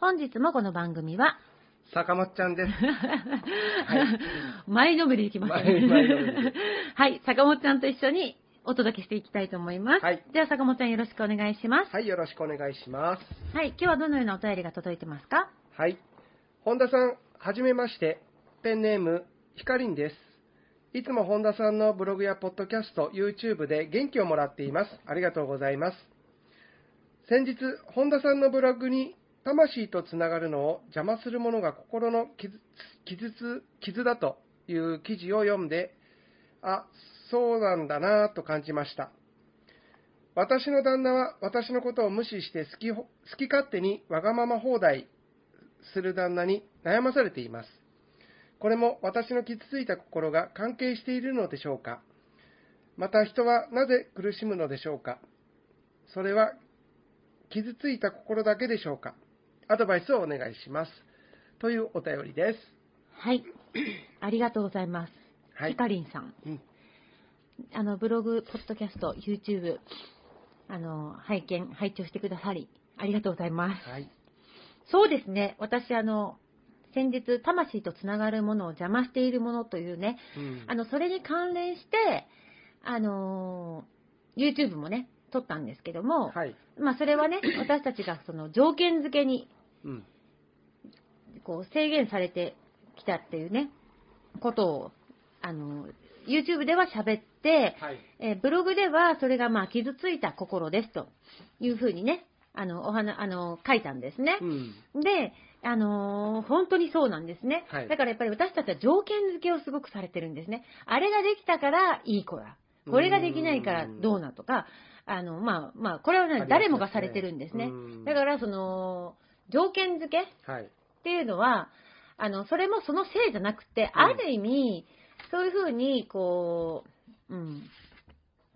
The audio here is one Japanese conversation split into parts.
本日もこの番組は、坂本ちゃんです。前のめりできました前前のめりねで。はい、坂本ちゃんと一緒にお届けしていきたいと思います。はいでは坂本ちゃんよろしくお願いします。はい、よろしくお願いします。はい、今日はどのようなお便りが届いてますか？はい。本田さん、はじめまして。ペンネーム、ひかりんです。いつも本田さんのブログやポッドキャスト、YouTube で元気をもらっています。ありがとうございます。先日、本田さんのブログに、魂とつながるのを邪魔するものが心の傷傷傷だという記事を読んで、あ、そうなんだなぁと感じました。私の旦那は私のことを無視して好き好き勝手にわがまま放題する旦那に悩まされています。これも私の傷ついた心が関係しているのでしょうか？また人はなぜ苦しむのでしょうか？それは傷ついた心だけでしょうか？アドバイスをお願いします。というお便りです。はい。ありがとうございます。はいひかりんさん。うんあの、ブログ、ポッドキャスト、YouTube、あの、拝見、拝聴してくださり、ありがとうございます。はい。そうですね。私、あの、先日、魂とつながるものを邪魔しているものというね、うんあの、それに関連して、あの、YouTube もね、撮ったんですけども、はい。まあ、それはね、私たちがその条件付けにうん。こう制限されてきたっていうね、ことを、あの、YouTube では喋って、はい。えーブログではそれがまあ傷ついた心ですというふうにね、あの、お話、あの、書いたんですねう。ん。で、あのー本当にそうなんですね。はいだからやっぱり私たちは条件付けをすごくされてるんですね。あれができたからいい子だ。これができないからどうなとか、あの、まあ、まあ、これはね、誰もがされてるんですねうん。だから、その、条件付けはい。っていうのは、あの、それもそのせいじゃなくて、うんある意味、そういうふうに、こう、うん、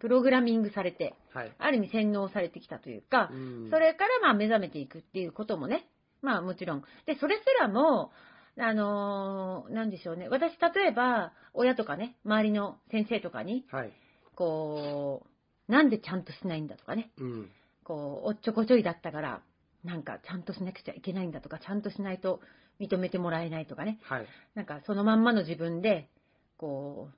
プログラミングされて、はい。ある意味洗脳されてきたというか、うんそれからまあ目覚めていくっていうこともね、まあもちろん。で、それすらも、あのーなんでしょうね。私、例えば、親とかね、周りの先生とかに、はい。こう、なんでちゃんとしないんだとかね、うん。こう、おっちょこちょいだったから、なんかちゃんとしなくちゃいけないんだとか、ちゃんとしないと認めてもらえないとかね、はい。なんかそのまんまの自分で、こう、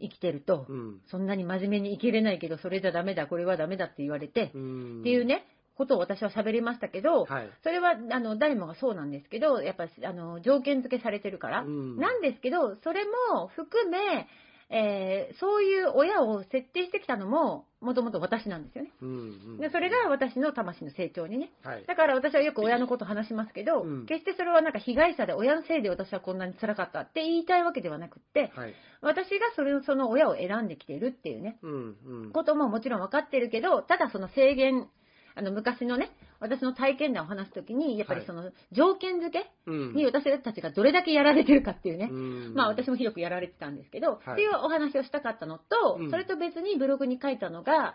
生きてると、うん。そんなに真面目に生きれないけど、それじゃダメだ、これはダメだって言われて、うんっていう。ね、ことを私は喋りましたけど、はい。それはあの誰もがそうなんですけど、やっぱあの条件付けされてるから、うんなんですけど、それも含め、えーそういう親を設定してきたのも、もともと私なんですよね。うんうん。でそれが私の魂の成長にね。はい。だから私はよく親のこと話しますけど、うん決してそれはなんか被害者で親のせいで私はこんなに辛かったって言いたいわけではなくって、はい。私がそれをその親を選んできているっていうね、うんうん。ことももちろん分かってるけど、ただその制限、あの昔のね、私の体験談を話すときに、やっぱりその条件付けうんに私たちがどれだけやられてるかっていうね、うんまあ私も広くやられてたんですけど、はいっていうお話をしたかったのと、うんそれと別にブログに書いたのが、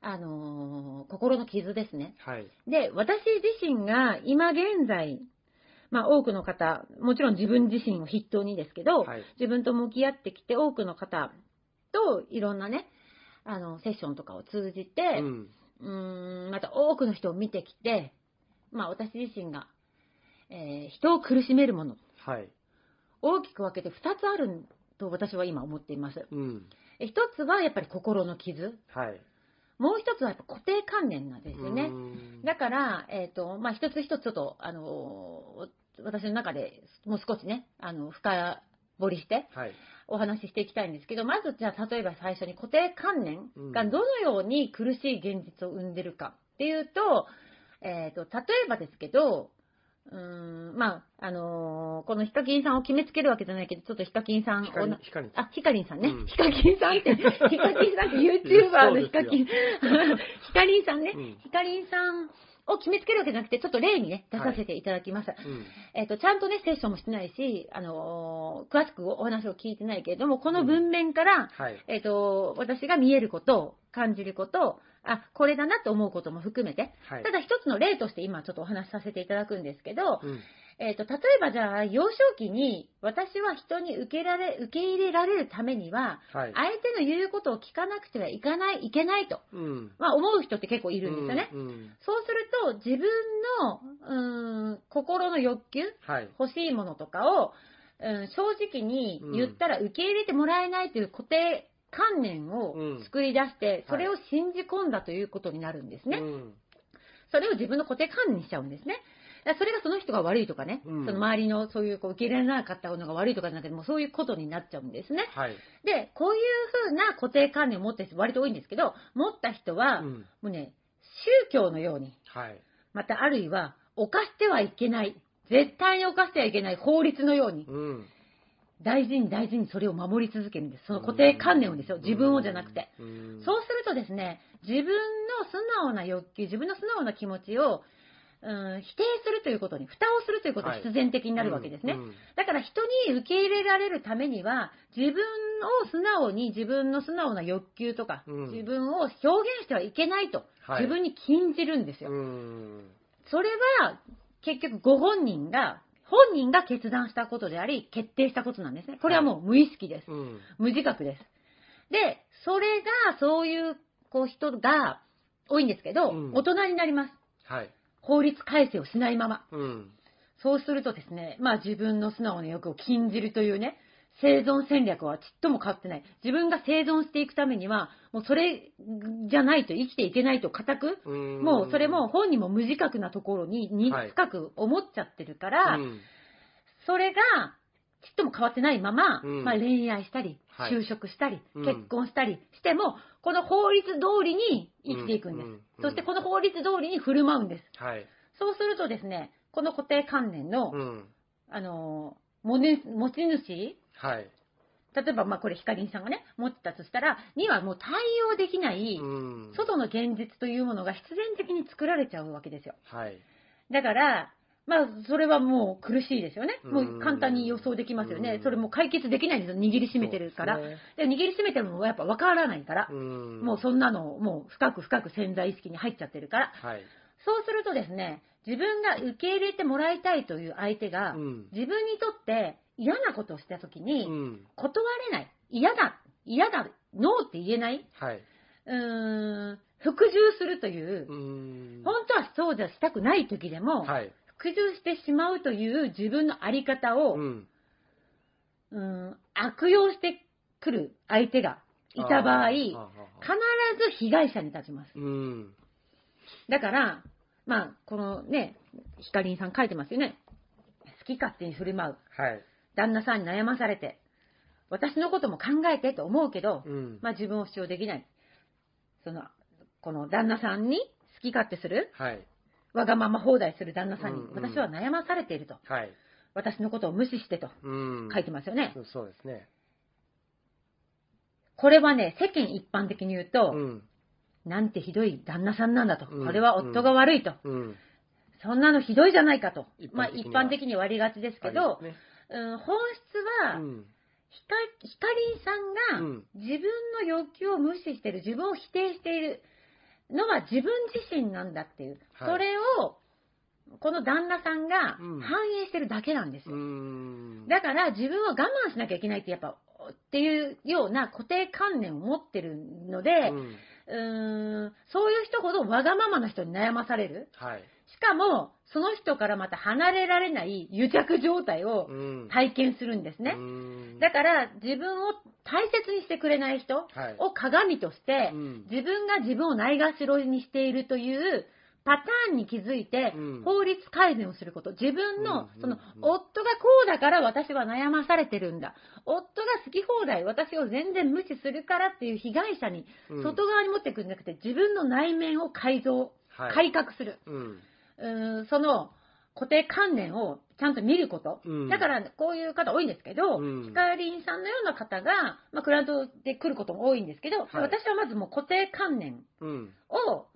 あのー心の傷ですね。はい。で、私自身が今現在、まあ多くの方、もちろん自分自身を筆頭にですけど、はい。自分と向き合ってきて多くの方といろんなね、あの、セッションとかを通じて、うん。うーん、また多くの人を見てきて、まあ私自身が、えー人を苦しめるもの、はい。大きく分けて2つあると私は今思っています。うん。え一つはやっぱり心の傷。はい。もう一つはやっぱ固定観念なんですよね。うんだから、えっ、と、まあ、一つ一つちょっと、あのー私の中でもう少しね、あの、深掘りしてはい。お話ししていきたいんですけど、まずじゃあ例えば最初に固定観念がどのように苦しい現実を生んでるかっていうと、えっ、と、例えばですけど、うーん、まあ、あのーこのヒカキンさんを決めつけるわけじゃないけど、ちょっとヒカキンさんを光、光。あ、ヒカリンさんね。うんヒカキンさんって、ヒカキンさんって YouTuber のヒカキン。ヒカリンさんね。うんヒカリンさんを決めつけるわけじゃなくて、ちょっと例にね、出させていただきます。うん。えっ、と、ちゃんとね、セッションもしてないし、あのー詳しくお話を聞いてないけれども、この文面から、はい。えっ、と、私が見えること、感じること、あ、これだなと思うことも含めて、はいた。だ一つの例として今ちょっとお話しさせていただくんですけど、うん。えっ、と、例えばじゃあ、幼少期に私は人に受けられ、受け入れられるためには、はい。相手の言うことを聞かなくてはいかない、いけないと、うん。まあ、思う人って結構いるんですよね。うん。うんそうすると、自分の、うーん、心の欲求、はい。欲しいものとかを、うん、正直に言ったら受け入れてもらえないという固定観念をうん作り出して、いそれを信じ込んだということになるんですね。うん。それを自分の固定観念にしちゃうんですね。だからそれがその人が悪いとかね、うんその周りのそういうこう受け入れられなかったのが悪いとかじゃなくて、もうそういうことになっちゃうんですね。はい。で、こういうふうな固定観念を持ってる人割と多いんですけど、持った人は、もうん。うね、宗教のように、はい。またあるいは、犯してはいけない、絶対に犯してはいけない法律のように、うん。大事に大事にそれを守り続けるんです。その固定観念をですよ。自分をじゃなくて。うん。そうするとですね、自分の素直な欲求、自分の素直な気持ちを、うん、否定するということに、蓋をするということが必然的になるわけですね。うんうんだから人に受け入れられるためには、自分を素直に、自分の素直な欲求とか、うん自分を表現してはいけないと、はい自分に禁じるんですよ。うん。それは、結局ご本人が、本人が決断したことであり、決定したことなんですね。これはもう無意識です。うん。無自覚です。で、それが、そういうこう人が多いんですけど、うん大人になります。はい。法律改正をしないまま。うん。そうするとですね、まあ自分の素直な欲を禁じるというね、生存戦略はちっとも変わってない。自分が生存していくためには、もうそれじゃないと生きていけないと固く、うんもうそれも、本人も無自覚なところににはい深く思っちゃってるから、うんそれがちっとも変わってないまま、うんまあ、恋愛したり、はい就職したり、うん結婚したりしても、この法律通りに生きていくんです。うんうんそしてこの法律通りに振る舞うんです。はい。そうするとですね、この固定観念の、うん。あのー、持ち主はい。例えば、まあ、これ、ヒカリンさんがね、持ってたとしたら、にはもう対応できない、うん。外の現実というものが必然的に作られちゃうわけですよ。はい。だから、まあ、それはもう苦しいですよね。うんもう簡単に予想できますよねう。んそれもう解決できないんですよ。握りしめてるから。ですねで握りしめてるのもやっぱ分からないから。うん。もうそんなの、もう深く深く潜在意識に入っちゃってるから。はい。そうするとですね、自分が受け入れてもらいたいという相手が、うん。自分にとって嫌なことをしたときに、うん。断れない。嫌だ。嫌だ。ノーって言えない。はい。うーん、服従するというう、ん。本当はそうじゃしたくない時でも、はい。服従してしまうという自分のあり方を、うん。うん、悪用してくる相手がいた場合、必ず被害者に立ちます。ーうん。だから、まあ、このね、ヒカリンさん書いてますよね。好き勝手に振る舞う。はい。旦那さんに悩まされて、私のことも考えてと思うけど、うん。まあ自分を主張できない。その、この旦那さんに好き勝手する、はい。わがまま放題する旦那さんに、私は悩まされていると。はい。私のことを無視してとうん。書いてますよね。そうですね。これはね、世間一般的に言うと、うん。なんてひどい旦那さんなんだと。うんこれは夫が悪いと。うん。そんなのひどいじゃないかと。まあ一般的に割りがちですけど、ねうん、本質は、うん。ヒカヒカリンさんがうん自分の欲求を無視している、自分を否定しているのは自分自身なんだっていう、はいそれをこの旦那さんがうん反明してるだけなんですうよ。ん。だから自分は我慢しなきゃいけないってやっぱ、っていうような固定観念を持ってるので、うんん、そういう人ほどわがままな人に悩まされる。はい。しかも、その人からまた離れられない癒着状態をうん。体験するんですね。うんだから、自分を大切にしてくれない人はい。を鏡としてう、ん自分が自分をないがしろにしているというパターンに気づいてうん、法律改善をすること。自分うんの、そのうん、夫がこうだから私は悩まされてるんだ。夫が好き放題、私を全然無視するからっていう被害者に、うん外側に持っていくんじゃなくて、自分の内面を改造、はい。改革する。うん。うーんその固定観念をちゃんと見ること。うんだから、こういう方多いんですけど、うんヒカリンさんのような方が、まあ、クライアントで来ることも多いんですけど、はい私はまずもう固定観念うん。を、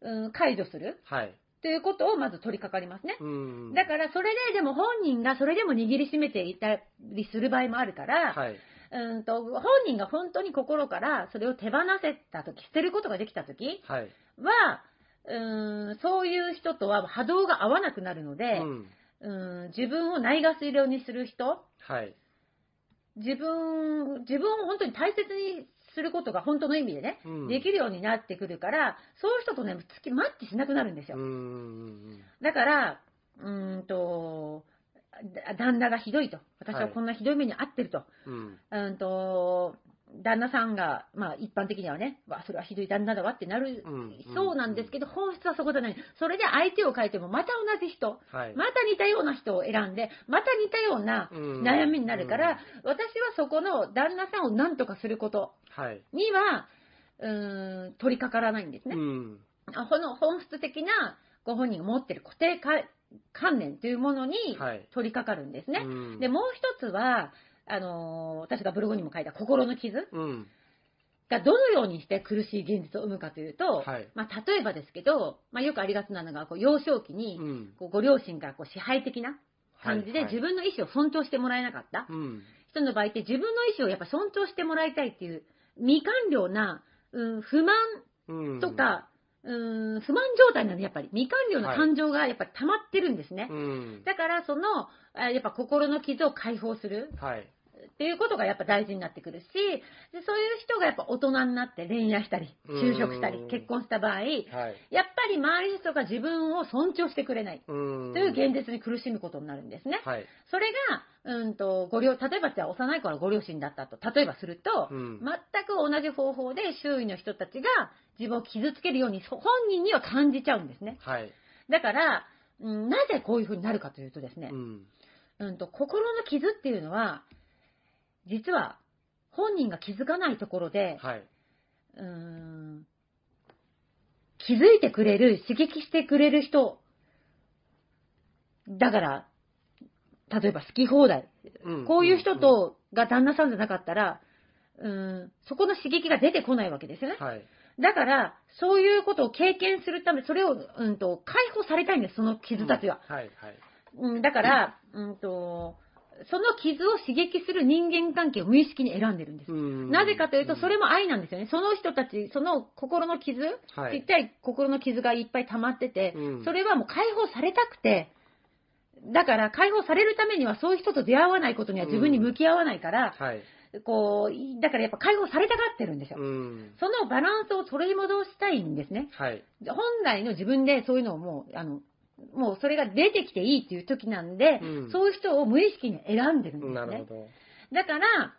うん解除するはい。ということをまず取り掛かりますね。うん。だから、それででも本人がそれでも握りしめていたりする場合もあるから、はい。うんと本人が本当に心からそれを手放せたとき、捨てることができたときはい。は、うん、そういう人とは波動が合わなくなるので、うん。うん、自分をないがしろにする人、はい。自分、自分を本当に大切にすることが本当の意味でね、うんできるようになってくるから、そういう人とね、月マッチしなくなるんですよ。うん。だから、うーんと、だ旦那がひどいと。私はこんなひどい目に遭ってると。うん。うんと、旦那さんが、まあ一般的にはね、わ、それはひどい旦那だわってなる、うんそうなんですけど、本質はそこじゃない。それで相手を変えても、また同じ人、はい。また似たような人を選んで、また似たようなうん悩みになるから、私はそこの旦那さんを何とかすることはい。には、うーん、取り掛からないんですね。うん。あこの本質的なご本人が持っている固定か観念というものにはい取り掛かるんですね。うんで、もう一つは、あのー私がブログにも書いた心の傷うん。がどのようにして苦しい現実を生むかというと、はいまあ、例えばですけど、まあ、よくありがちなのが、こう幼少期に、うん。こうご両親からこう支配的な感じではい自分の意思を尊重してもらえなかったうん。人の場合って自分の意思をやっぱ尊重してもらいたいっていう未完了な、うん、不満うん。とか、うん、不満状態なんでやっぱり未完了な感情がやっぱり溜まってるんですね。うん。だからその、あやっぱ心の傷を解放するはい。っていうことがやっぱ大事になってくるし、でそういう人がやっぱ大人になって恋愛したり、就職したりう、ん結婚した場合、はい。やっぱり周りの人が自分を尊重してくれない。うん。という現実に苦しむことになるんですね。はい。それが、うんと、ご両、例えばじゃあ幼い頃はご両親だったと、例えばすると、うん全く同じ方法で周囲の人たちが自分を傷つけるようにそ本人には感じちゃうんですね。はい。だから、うん、なぜこういう風になるかというとですねう、ん。うんと、心の傷っていうのは、実は本人が気づかないところで、はい。うーん気づいてくれる、刺激してくれる人、だから、例えば好き放題、うんこういう人、とが旦那さんじゃなかったら、うーん、そこの刺激が出てこないわけですよね。はい。だから、そういうことを経験するため、それを、うんと、解放されたいんです、その傷たちは。はい。はい。うん、だから、うんと、その傷を刺激する人間関係を無意識に選んでるんです。うんなぜかというと、それも愛なんですよね。その人たち、その心の傷、はいちっちゃい心の傷がいっぱい溜まってて、うんそれはもう解放されたくて、だから解放されるためにはそういう人と出会わないことには自分に向き合わないから、はい。こう、だからやっぱ解放されたがってるんですよ。うん。そのバランスを取り戻したいんですね。はい。本来の自分でそういうのをもう、あの、もうそれが出てきていいっていう時なんで、うんそういう人を無意識に選んでるんですね。なるほど。だから、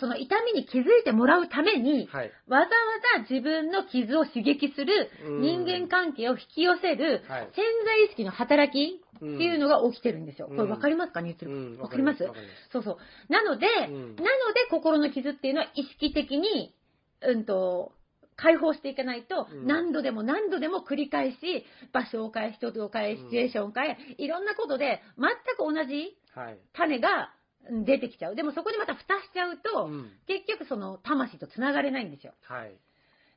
その痛みに気づいてもらうために、はい。わざわざ自分の傷を刺激するうん人間関係を引き寄せるはい潜在意識の働きっていうのが起きてるんですよ。うんこれ分かりますかね言ってるうん分かります？わかりますそうそう。なので、んなので心の傷っていうのは意識的に、うんと、解放していかないと、うん何度でも何度でも繰り返し、場所を変え、人を変え、シチュエーションを変え、いろんなことで全く同じはい。種がうん出てきちゃう。でもそこにまた蓋しちゃうと、うん結局その魂と繋がれないんですよ。はい。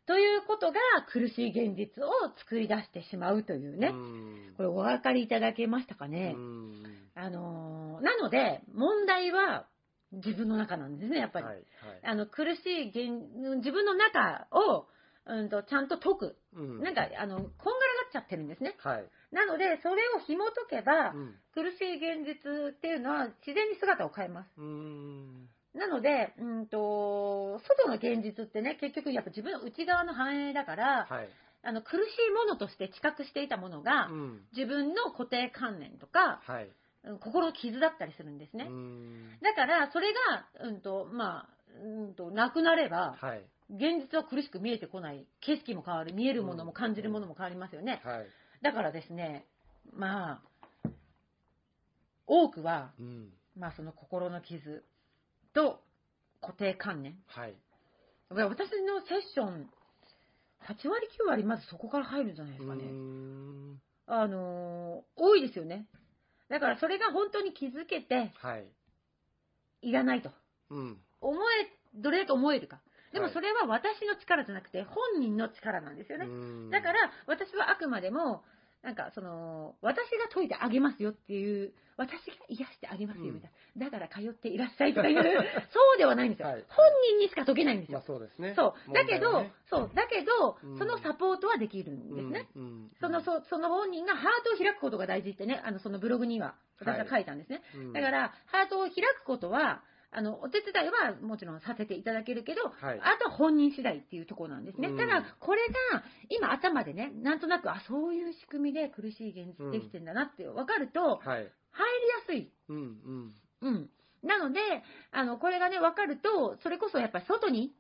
ということが苦しい現実を作り出してしまうというね。うんこれお分かりいただけましたかね。うんあのーなので、問題は自分の中なんですね、やっぱり。はい。はい。あの苦しい現自分の中を、うんと、ちゃんと解く。うん。なんか、あの、こんがらがっちゃってるんですね。はい。なので、それを紐解けば、うん。苦しい現実っていうのは自然に姿を変えます。うーん。なので、うんと、外の現実ってね、結局やっぱ自分の内側の反映だから、はい。あの、苦しいものとして知覚していたものが、うん。自分の固定観念とか、はい。うん心の傷だったりするんですね。だから、それが、うんと、まあ、うんと、なくなれば、はい。現実は苦しく見えてこない。景色も変わる。見えるものも感じるものも変わりますよね。はい。だからですね、まあ、多くは、うん。まあその心の傷と固定観念。はい。私のセッション、8割9割まずそこから入るんじゃないですかね。ん。あのー多いですよね。だからそれが本当に気づけて、はい。いらないと。うん。思え、どれだけ思えるか。でもはいそれは私の力じゃなくて、本人の力なんですよね。ねだから、私はあくまでも、なんか、その、私が解いてあげますよっていう、私が癒してあげますよみたいな。だから通っていらっしゃいとかいう、そうではないんですよ。はい本人にしか解けないんですまあよ。そうですね。そう。だけど、そう。だけど、うんそのサポートはできるんですね。うんうんその、そその本人がハートを開くことが大事ってね、あの、そのブログには、私は書いたんですね。うんだから、ハートを開くことは、あの、お手伝いはもちろんさせていただけるけど、はいあとは本人次第っていうところなんですね。うんただ、これが、今頭でね、なんとなく、あ、そういう仕組みで苦しい現実できてんだなって分かると、はい。入りやすい。うんうん。うん。なので、あの、これがね、分かると、それこそやっぱり外に、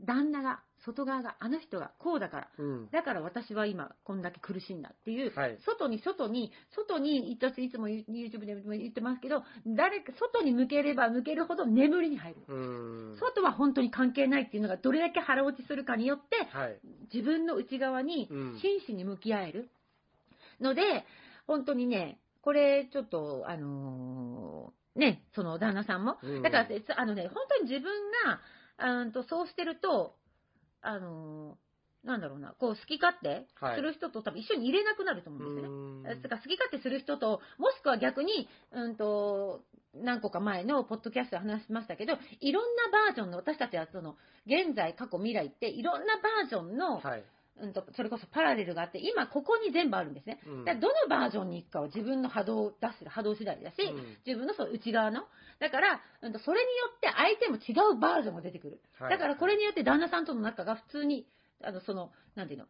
旦那が、外側が、あの人がこうだから、うん。だから私は今こんだけ苦しいんだっていう、はい外に外に、外に、私いつも YouTube でも言ってますけど、誰か、外に向ければ向けるほど眠りに入る。うん。外は本当に関係ないっていうのがどれだけ腹落ちするかによって、はい。自分の内側にうん真摯に向き合える。ので、本当にね、これちょっと、あのーね、その旦那さんも。うんだから、あのね、本当に自分が、あーとそうしてると、あのーなんだろうな、こう好き勝手はいする人と多分一緒に入れなくなると思うんですよね。うんだから好き勝手する人と、もしくは逆に、うんと、何個か前のポッドキャストで話しましたけど、いろんなバージョンの、私たちはその、現在、過去、未来って、いろんなバージョンの、はい。うんと、それこそパラレルがあって、今ここに全部あるんですね。うんだからどのバージョンに行くかは自分の波動を出す波動次第だし、うん自分のその内側の。だから、うんと、それによって相手も違うバージョンが出てくる。はいだからこれによって旦那さんとの仲が普通に、あの、その、なんていうの、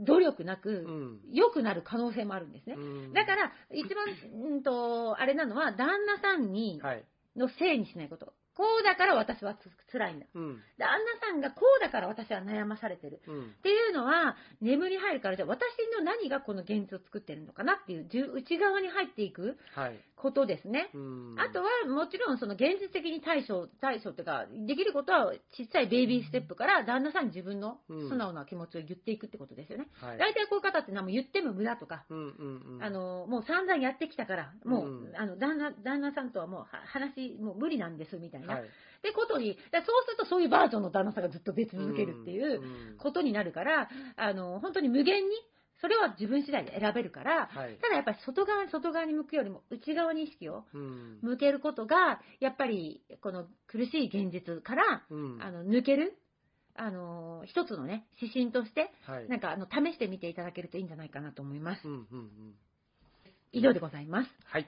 努力なうく、ん。良くなる可能性もあるんですね。うんだから、一番、うんと、あれなのは、旦那さんに、はい。のせいにしないこと。こうだから私はつ辛いんだ。うん。旦那さんがこうだから私は悩まされてる。うん。っていうのは、眠り入るから、じゃあ私の何がこの現実を作ってるのかなっていう、内側に入っていくはい。ことですね。うん。あとは、もちろん、その現実的に対処、対処っていうか、できることは、小さいベイビーステップから、旦那さんに自分のうん素直な気持ちを言っていくってことですよね。はい。大体こういう方ってのはもう言っても無駄とか、うんうんうん。あ、の、もう散々やってきたから、もう、うんあの、旦那、旦那さんとはもうは話、もう無理なんです、みたいな。はい。ってことに、だそうするとそういうバージョンの旦那さんがずっと出続けるっていううんことになるから、あの、本当に無限に、それは自分次第で選べるから、はい。ただやっぱり外側に外側に向くよりも内側に意識をうん。向けることが、やっぱりこの苦しい現実から、うん。あの、抜ける、あの、一つのね、指針として、はい。なんかあの、試してみていただけるといいんじゃないかなと思いますう。んうんうん。以上でございます。はい。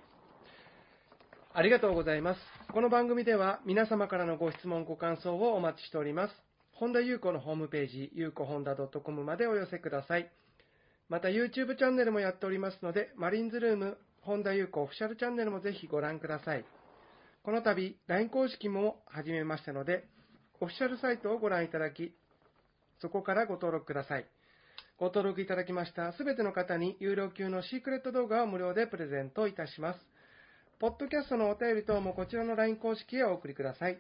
ありがとうございます。この番組では皆様からのご質問、ご感想をお待ちしております。本田裕子のホームページ、ゆうこ本田 .com までお寄せください。また YouTube チャンネルもやっておりますので、マリンズルーム、本田裕子オフィシャルチャンネルもぜひご覧ください。この度、LINE 公式も始めましたので、オフィシャルサイトをご覧いただき、そこからご登録ください。ご登録いただきましたすべての方に有料級のシークレット動画を無料でプレゼントいたします。ポッドキャストのお便り等もこちらの LINE 公式へお送りください。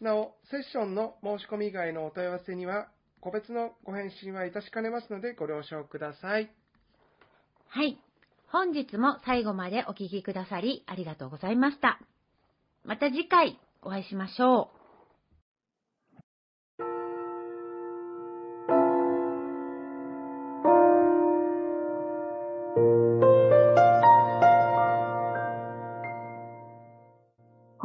なお、セッションの申し込み以外のお問い合わせには、個別のご返信はいたしかねますのでご了承ください。はい。本日も最後までお聞きくださりありがとうございました。また次回お会いしましょう。